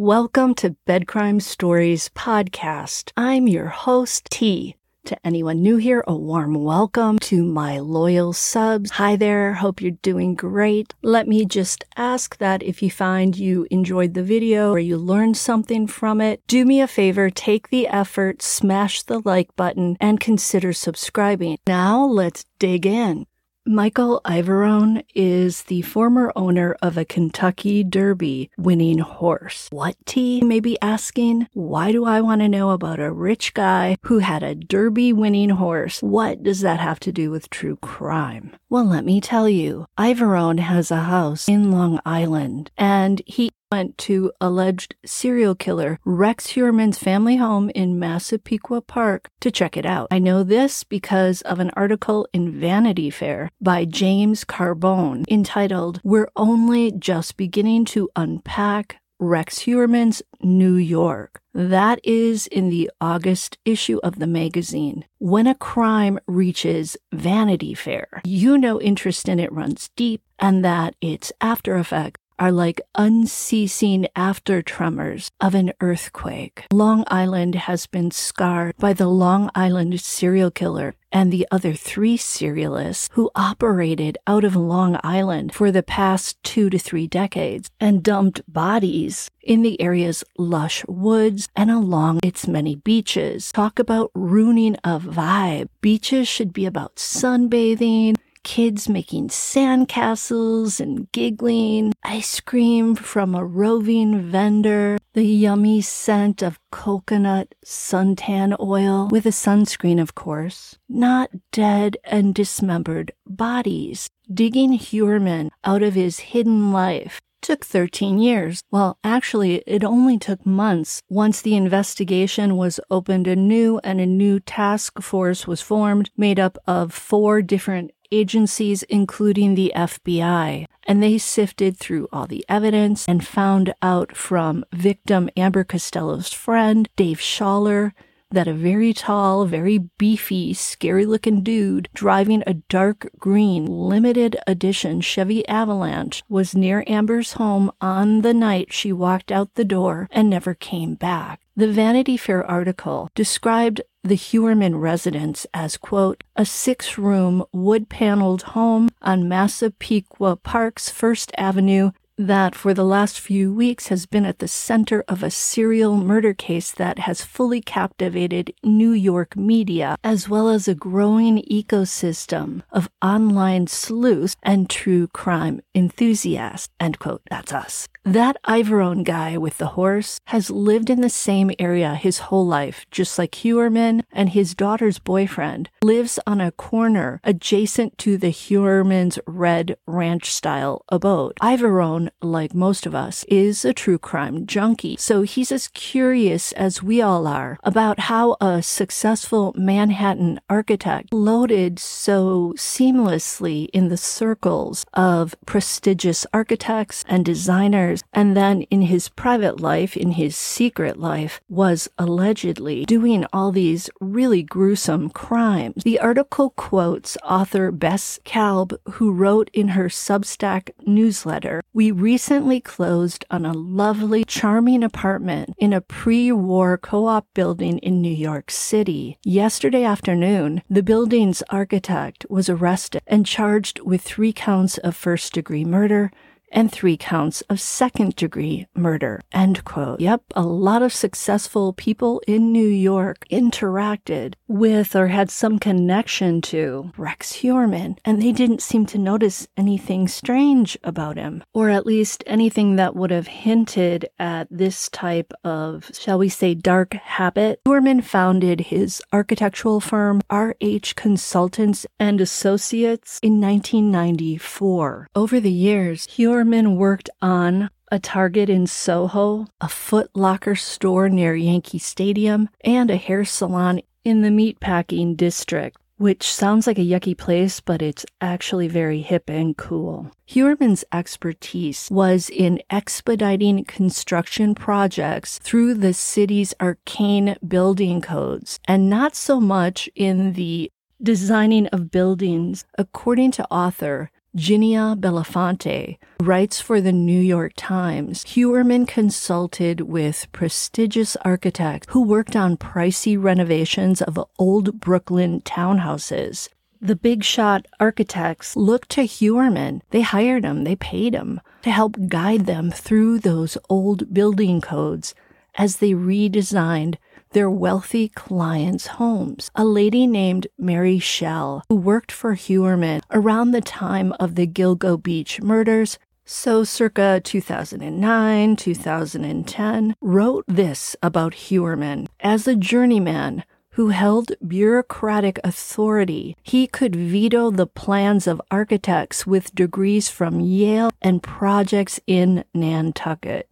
Welcome to Bedcrime Stories podcast. I'm your host, T. To anyone new here, a warm welcome to my loyal subs. Hi there, hope you're doing great. Let me just ask that if you find you enjoyed the video or you learned something from it, do me a favor, take the effort, smash the like button, and consider subscribing. Now let's dig in. Michael Iavarone is the former owner of a Kentucky Derby winning horse. What T may be asking? Why do I want to know about a rich guy who had a Derby winning horse? What does that have to do with true crime? Well, let me tell you. Iavarone has a house in Long Island and he went to alleged serial killer Rex Heuermann's family home in Massapequa Park to check it out. I know this because of an article in Vanity Fair by James Carbone entitled, We're Only Just Beginning to Unpack Rex Heuermann's New York. That is in the August issue of the magazine. When a crime reaches Vanity Fair, you know interest in it runs deep and that its after effects are like unceasing after tremors of an earthquake. Long Island has been scarred by the Long Island serial killer and the other three serialists who operated out of Long Island for the past two to three decades and dumped bodies in the area's lush woods and along its many beaches. Talk about ruining a vibe. Beaches should be about sunbathing kids making sandcastles and giggling, ice cream from a roving vendor, the yummy scent of coconut suntan oil with a sunscreen, of course, not dead and dismembered bodies. Digging Heuermann out of his hidden life took 13 years. Well, actually, it only took months. Once the investigation was opened anew and a new task force was formed made up of four different agencies, including the FBI, and they sifted through all the evidence and found out from victim Amber Costello's friend, Dave Schaller, that a very tall, very beefy, scary looking dude driving a dark green limited edition Chevy Avalanche was near Amber's home on the night she walked out the door and never came back. The Vanity Fair article described the Heuermann residence as, quote, a six room wood paneled home on Massapequa Park's First Avenue that for the last few weeks has been at the center of a serial murder case that has fully captivated New York media, as well as a growing ecosystem of online sleuths and true crime enthusiasts. End quote. That's us. That Iavarone guy with the horse has lived in the same area his whole life, just like Heuermann and his daughter's boyfriend lives on a corner adjacent to the Heuermann's red ranch style abode. Iavarone like most of us, is a true crime junkie. So he's as curious as we all are about how a successful Manhattan architect loaded so seamlessly in the circles of prestigious architects and designers, and then in his private life, in his secret life, was allegedly doing all these really gruesome crimes. The article quotes author Bess Kalb, who wrote in her Substack newsletter, We recently closed on a lovely, charming apartment in a pre war co op building in New York City. Yesterday afternoon, the building's architect was arrested and charged with three counts of first degree murder and three counts of second degree murder. End quote. Yep, a lot of successful people in New York interacted with or had some connection to Rex Heuermann, and they didn't seem to notice anything strange about him, or at least anything that would have hinted at this type of, shall we say, dark habit. Heuermann founded his architectural firm, RH Consultants and Associates, in 1994. Over the years, Heuermann worked on a Target in Soho, a Foot Locker store near Yankee Stadium, and a hair salon in the meatpacking district. which sounds like a yucky place, but it's actually very hip and cool. Heuermann's expertise was in expediting construction projects through the city's arcane building codes, and not so much in the designing of buildings. According to author Ginia Bellafante writes for the New York Times. Heuermann consulted with prestigious architects who worked on pricey renovations of old Brooklyn townhouses. The big shot architects looked to Heuermann. They hired him, they paid him to help guide them through those old building codes as they redesigned their wealthy clients' homes. A lady named Mary Shell, who worked for Heuermann around the time of the Gilgo Beach murders, so circa 2009, 2010, wrote this about Heuermann. As a journeyman, who held bureaucratic authority. He could veto the plans of architects with degrees from Yale and projects in Nantucket.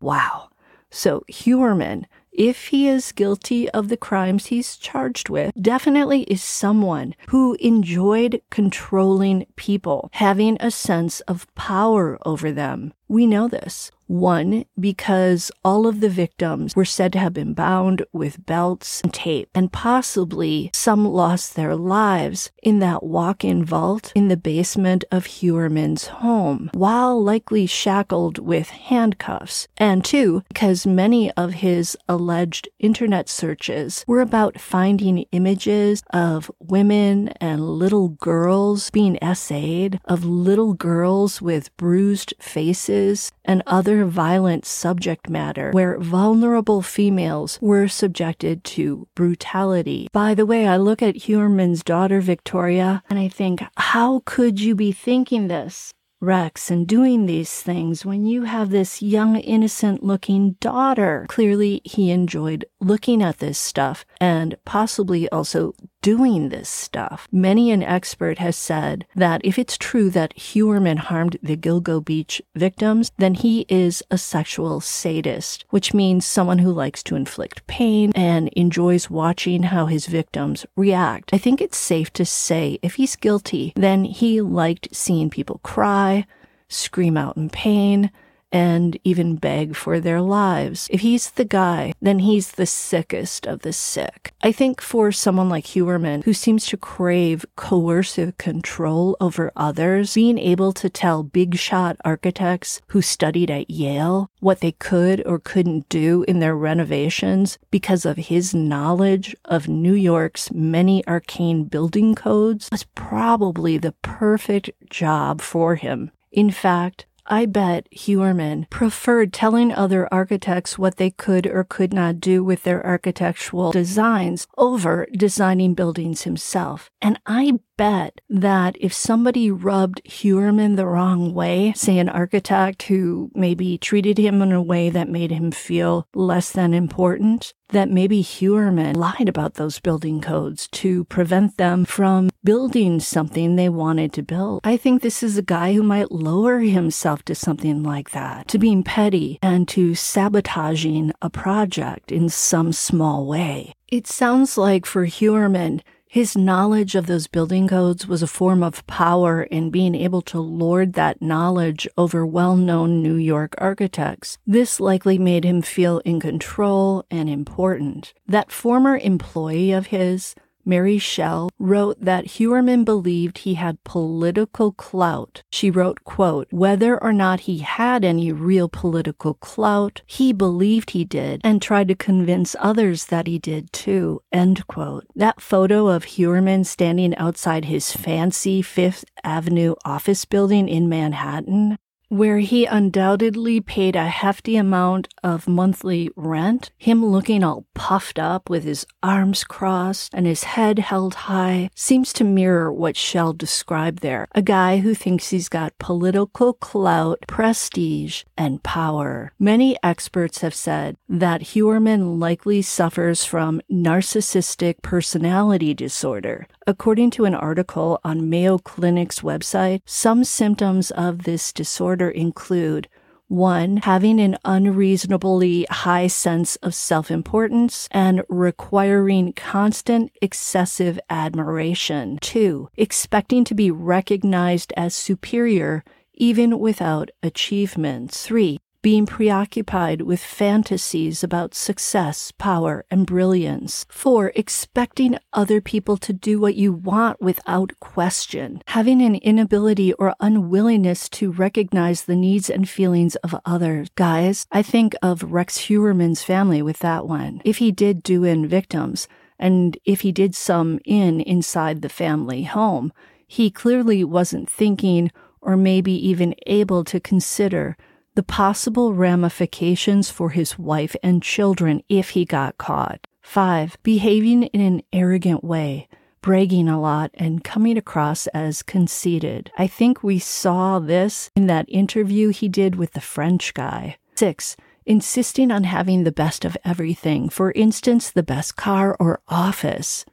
Wow. So Heuermann if he is guilty of the crimes he's charged with, definitely is someone who enjoyed controlling people, having a sense of power over them. We know this. One, because all of the victims were said to have been bound with belts and tape, and possibly some lost their lives in that walk in vault in the basement of Heuermann's home, while likely shackled with handcuffs. And two, because many of his alleged internet searches were about finding images of women and little girls being essayed, of little girls with bruised faces and other violent subject matter where vulnerable females were subjected to brutality. By the way, I look at Heuermann's daughter, Victoria, and I think, how could you be thinking this? Rex and doing these things when you have this young, innocent looking daughter. Clearly, he enjoyed looking at this stuff and possibly also doing this stuff. Many an expert has said that if it's true that Heuermann harmed the Gilgo Beach victims, then he is a sexual sadist, which means someone who likes to inflict pain and enjoys watching how his victims react. I think it's safe to say if he's guilty, then he liked seeing people cry, scream out in pain, and even beg for their lives. If he's the guy, then he's the sickest of the sick. I think for someone like Heuermann, who seems to crave coercive control over others, being able to tell big shot architects who studied at Yale what they could or couldn't do in their renovations because of his knowledge of New York's many arcane building codes was probably the perfect job for him. In fact, I bet Heuermann preferred telling other architects what they could or could not do with their architectural designs over designing buildings himself. And I bet that if somebody rubbed Heuermann the wrong way, say an architect who maybe treated him in a way that made him feel less than important, that maybe Heuermann lied about those building codes to prevent them from building something they wanted to build. I think this is a guy who might lower himself to something like that, to being petty and to sabotaging a project in some small way. It sounds like for Heuermann, his knowledge of those building codes was a form of power in being able to lord that knowledge over well known New York architects. This likely made him feel in control and important. That former employee of his, Mary Shell, wrote that Heuermann believed he had political clout. She wrote, quote, whether or not he had any real political clout, he believed he did and tried to convince others that he did too, end quote. That photo of Heuermann standing outside his fancy Fifth Avenue office building in Manhattan where he undoubtedly paid a hefty amount of monthly rent, him looking all puffed up with his arms crossed and his head held high, seems to mirror what Schell described there a guy who thinks he's got political clout, prestige, and power. Many experts have said that Heuermann likely suffers from narcissistic personality disorder. According to an article on Mayo Clinic's website, some symptoms of this disorder include One, having an unreasonably high sense of self importance and requiring constant excessive admiration. Two, expecting to be recognized as superior even without achievements. Three, being preoccupied with fantasies about success, power, and brilliance. Four, expecting other people to do what you want without question. Having an inability or unwillingness to recognize the needs and feelings of others. Guys, I think of Rex Heuermann's family with that one. If he did do in victims, and if he did some in inside the family home, he clearly wasn't thinking or maybe even able to consider the possible ramifications for his wife and children if he got caught. Five, behaving in an arrogant way, bragging a lot, and coming across as conceited. I think we saw this in that interview he did with the French guy. Six, insisting on having the best of everything, for instance, the best car or office.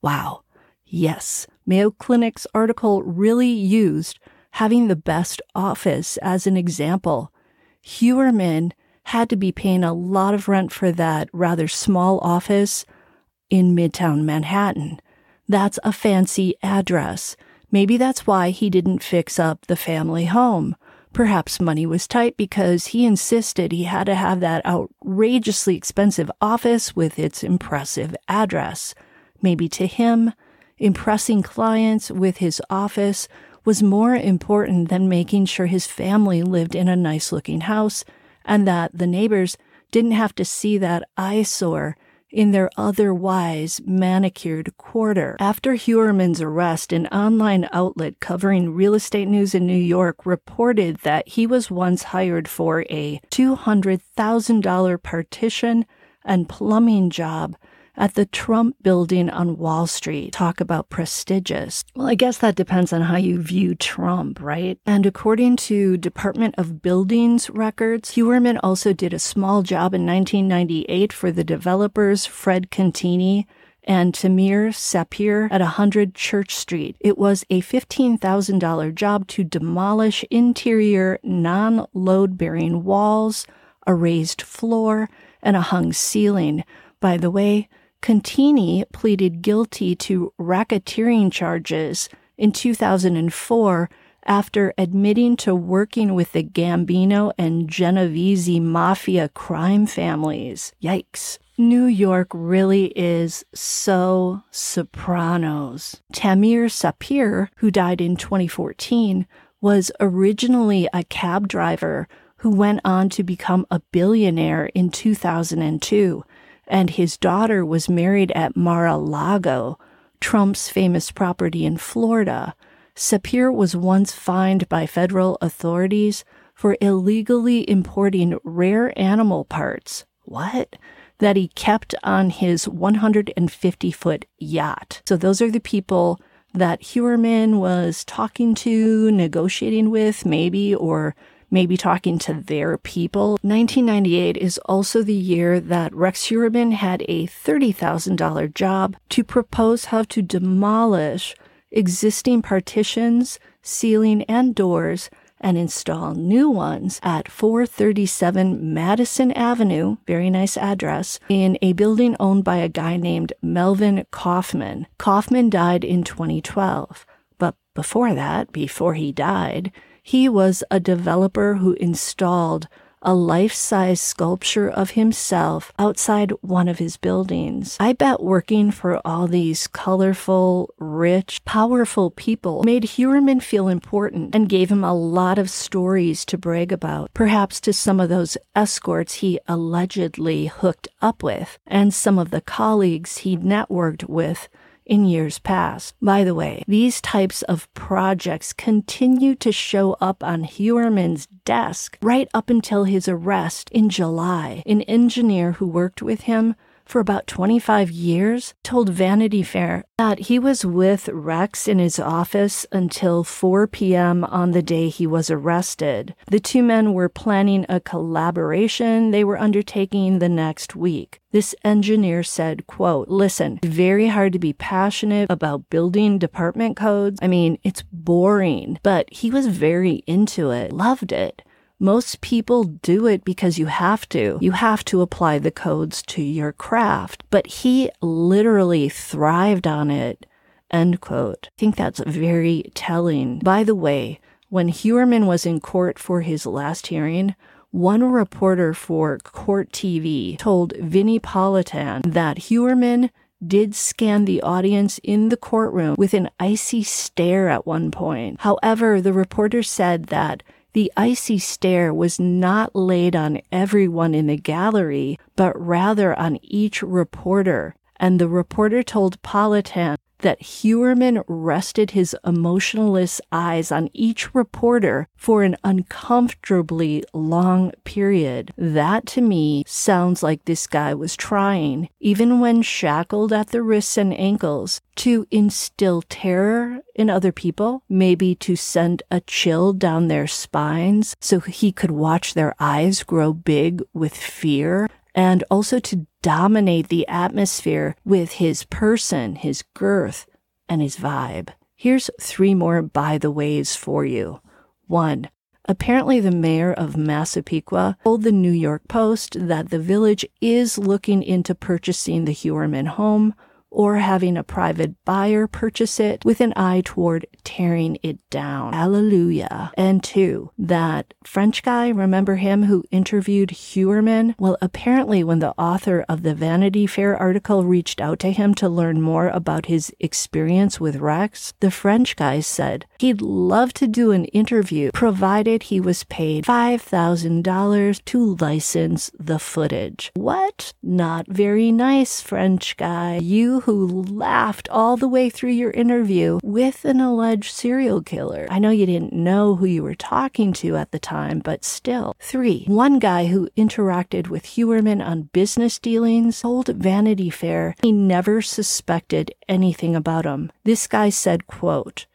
Wow. Yes, Mayo Clinic's article really used having the best office as an example. Heuermann had to be paying a lot of rent for that rather small office in Midtown Manhattan. That's a fancy address. Maybe that's why he didn't fix up the family home. Perhaps money was tight because he insisted he had to have that outrageously expensive office with its impressive address. Maybe to him, impressing clients with his office was more important than making sure his family lived in a nice looking house and that the neighbors didn't have to see that eyesore in their otherwise manicured quarter. After Heuermann's arrest, an online outlet covering real estate news in New York reported that he was once hired for a $200,000 partition and plumbing job at the Trump building on Wall Street. Talk about prestigious. Well, I guess that depends on how you view Trump, right? And according to Department of Buildings records, Heuermann also did a small job in 1998 for the developers Fred Contini and Tamir Sapir at 100 Church Street. It was a $15,000 job to demolish interior non load bearing walls, a raised floor, and a hung ceiling. By the way, Contini pleaded guilty to racketeering charges in 2004 after admitting to working with the Gambino and Genovese mafia crime families. Yikes. New York really is so sopranos. Tamir Sapir, who died in 2014, was originally a cab driver who went on to become a billionaire in 2002 and his daughter was married at Mar-a-Lago, Trump's famous property in Florida. Sapir was once fined by federal authorities for illegally importing rare animal parts. What? That he kept on his 150 foot yacht. So those are the people that Heuermann was talking to, negotiating with, maybe, or maybe talking to their people. 1998 is also the year that Rex Heuermann had a $30,000 job to propose how to demolish existing partitions, ceiling, and doors and install new ones at 437 Madison Avenue, very nice address, in a building owned by a guy named Melvin Kaufman. Kaufman died in 2012. But before that, before he died, he was a developer who installed a life size sculpture of himself outside one of his buildings. I bet working for all these colorful, rich, powerful people made Heuermann feel important and gave him a lot of stories to brag about, perhaps to some of those escorts he allegedly hooked up with and some of the colleagues he networked with in years past. By the way, these types of projects continue to show up on Heuermann's desk right up until his arrest in July. An engineer who worked with him for about 25 years, told Vanity Fair that he was with Rex in his office until 4 p.m. on the day he was arrested. The two men were planning a collaboration they were undertaking the next week. This engineer said, quote, listen, very hard to be passionate about building department codes. I mean, it's boring, but he was very into it, loved it. Most people do it because you have to. You have to apply the codes to your craft. But he literally thrived on it. End quote. I think that's very telling. By the way, when Heuermann was in court for his last hearing, one reporter for Court TV told Vinnie Politan that Heuermann did scan the audience in the courtroom with an icy stare at one point. However, the reporter said that the icy stare was not laid on everyone in the gallery, but rather on each reporter. And the reporter told Politan that Heuermann rested his emotionless eyes on each reporter for an uncomfortably long period. That to me sounds like this guy was trying, even when shackled at the wrists and ankles, to instill terror in other people, maybe to send a chill down their spines so he could watch their eyes grow big with fear and also to dominate the atmosphere with his person, his girth, and his vibe. Here's three more by the ways for you. One, apparently the mayor of Massapequa told the New York Post that the village is looking into purchasing the Heuermann home or having a private buyer purchase it with an eye toward tearing it down. Hallelujah. And two, that French guy, remember him who interviewed Heuermann? Well, apparently when the author of the Vanity Fair article reached out to him to learn more about his experience with Rex, the French guy said he'd love to do an interview provided he was paid $5,000 to license the footage. What? Not very nice, French guy. You who laughed all the way through your interview with an alleged serial killer. I know you didn't know who you were talking to at the time, but still. Three, one guy who interacted with Heuermann on business dealings told Vanity Fair he never suspected anything about him. This guy said, quote,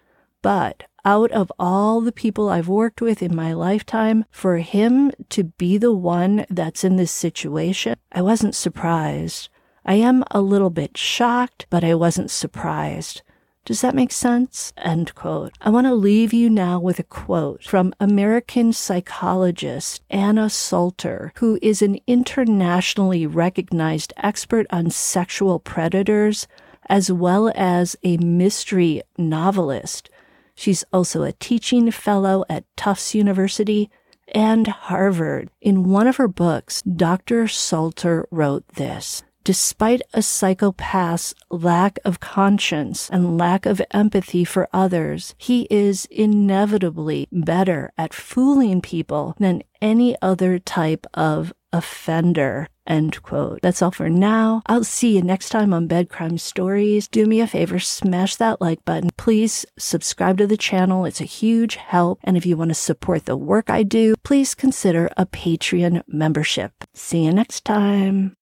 but out of all the people I've worked with in my lifetime, for him to be the one that's in this situation, I wasn't surprised. I am a little bit shocked, but I wasn't surprised. Does that make sense? End quote. I want to leave you now with a quote from American psychologist Anna Salter, who is an internationally recognized expert on sexual predators, as well as a mystery novelist. She's also a teaching fellow at Tufts University and Harvard. In one of her books, Dr. Salter wrote this. Despite a psychopath's lack of conscience and lack of empathy for others, he is inevitably better at fooling people than any other type of offender. End quote. That's all for now. I'll see you next time on Bed Crime Stories. Do me a favor, smash that like button. Please subscribe to the channel. It's a huge help. And if you want to support the work I do, please consider a Patreon membership. See you next time.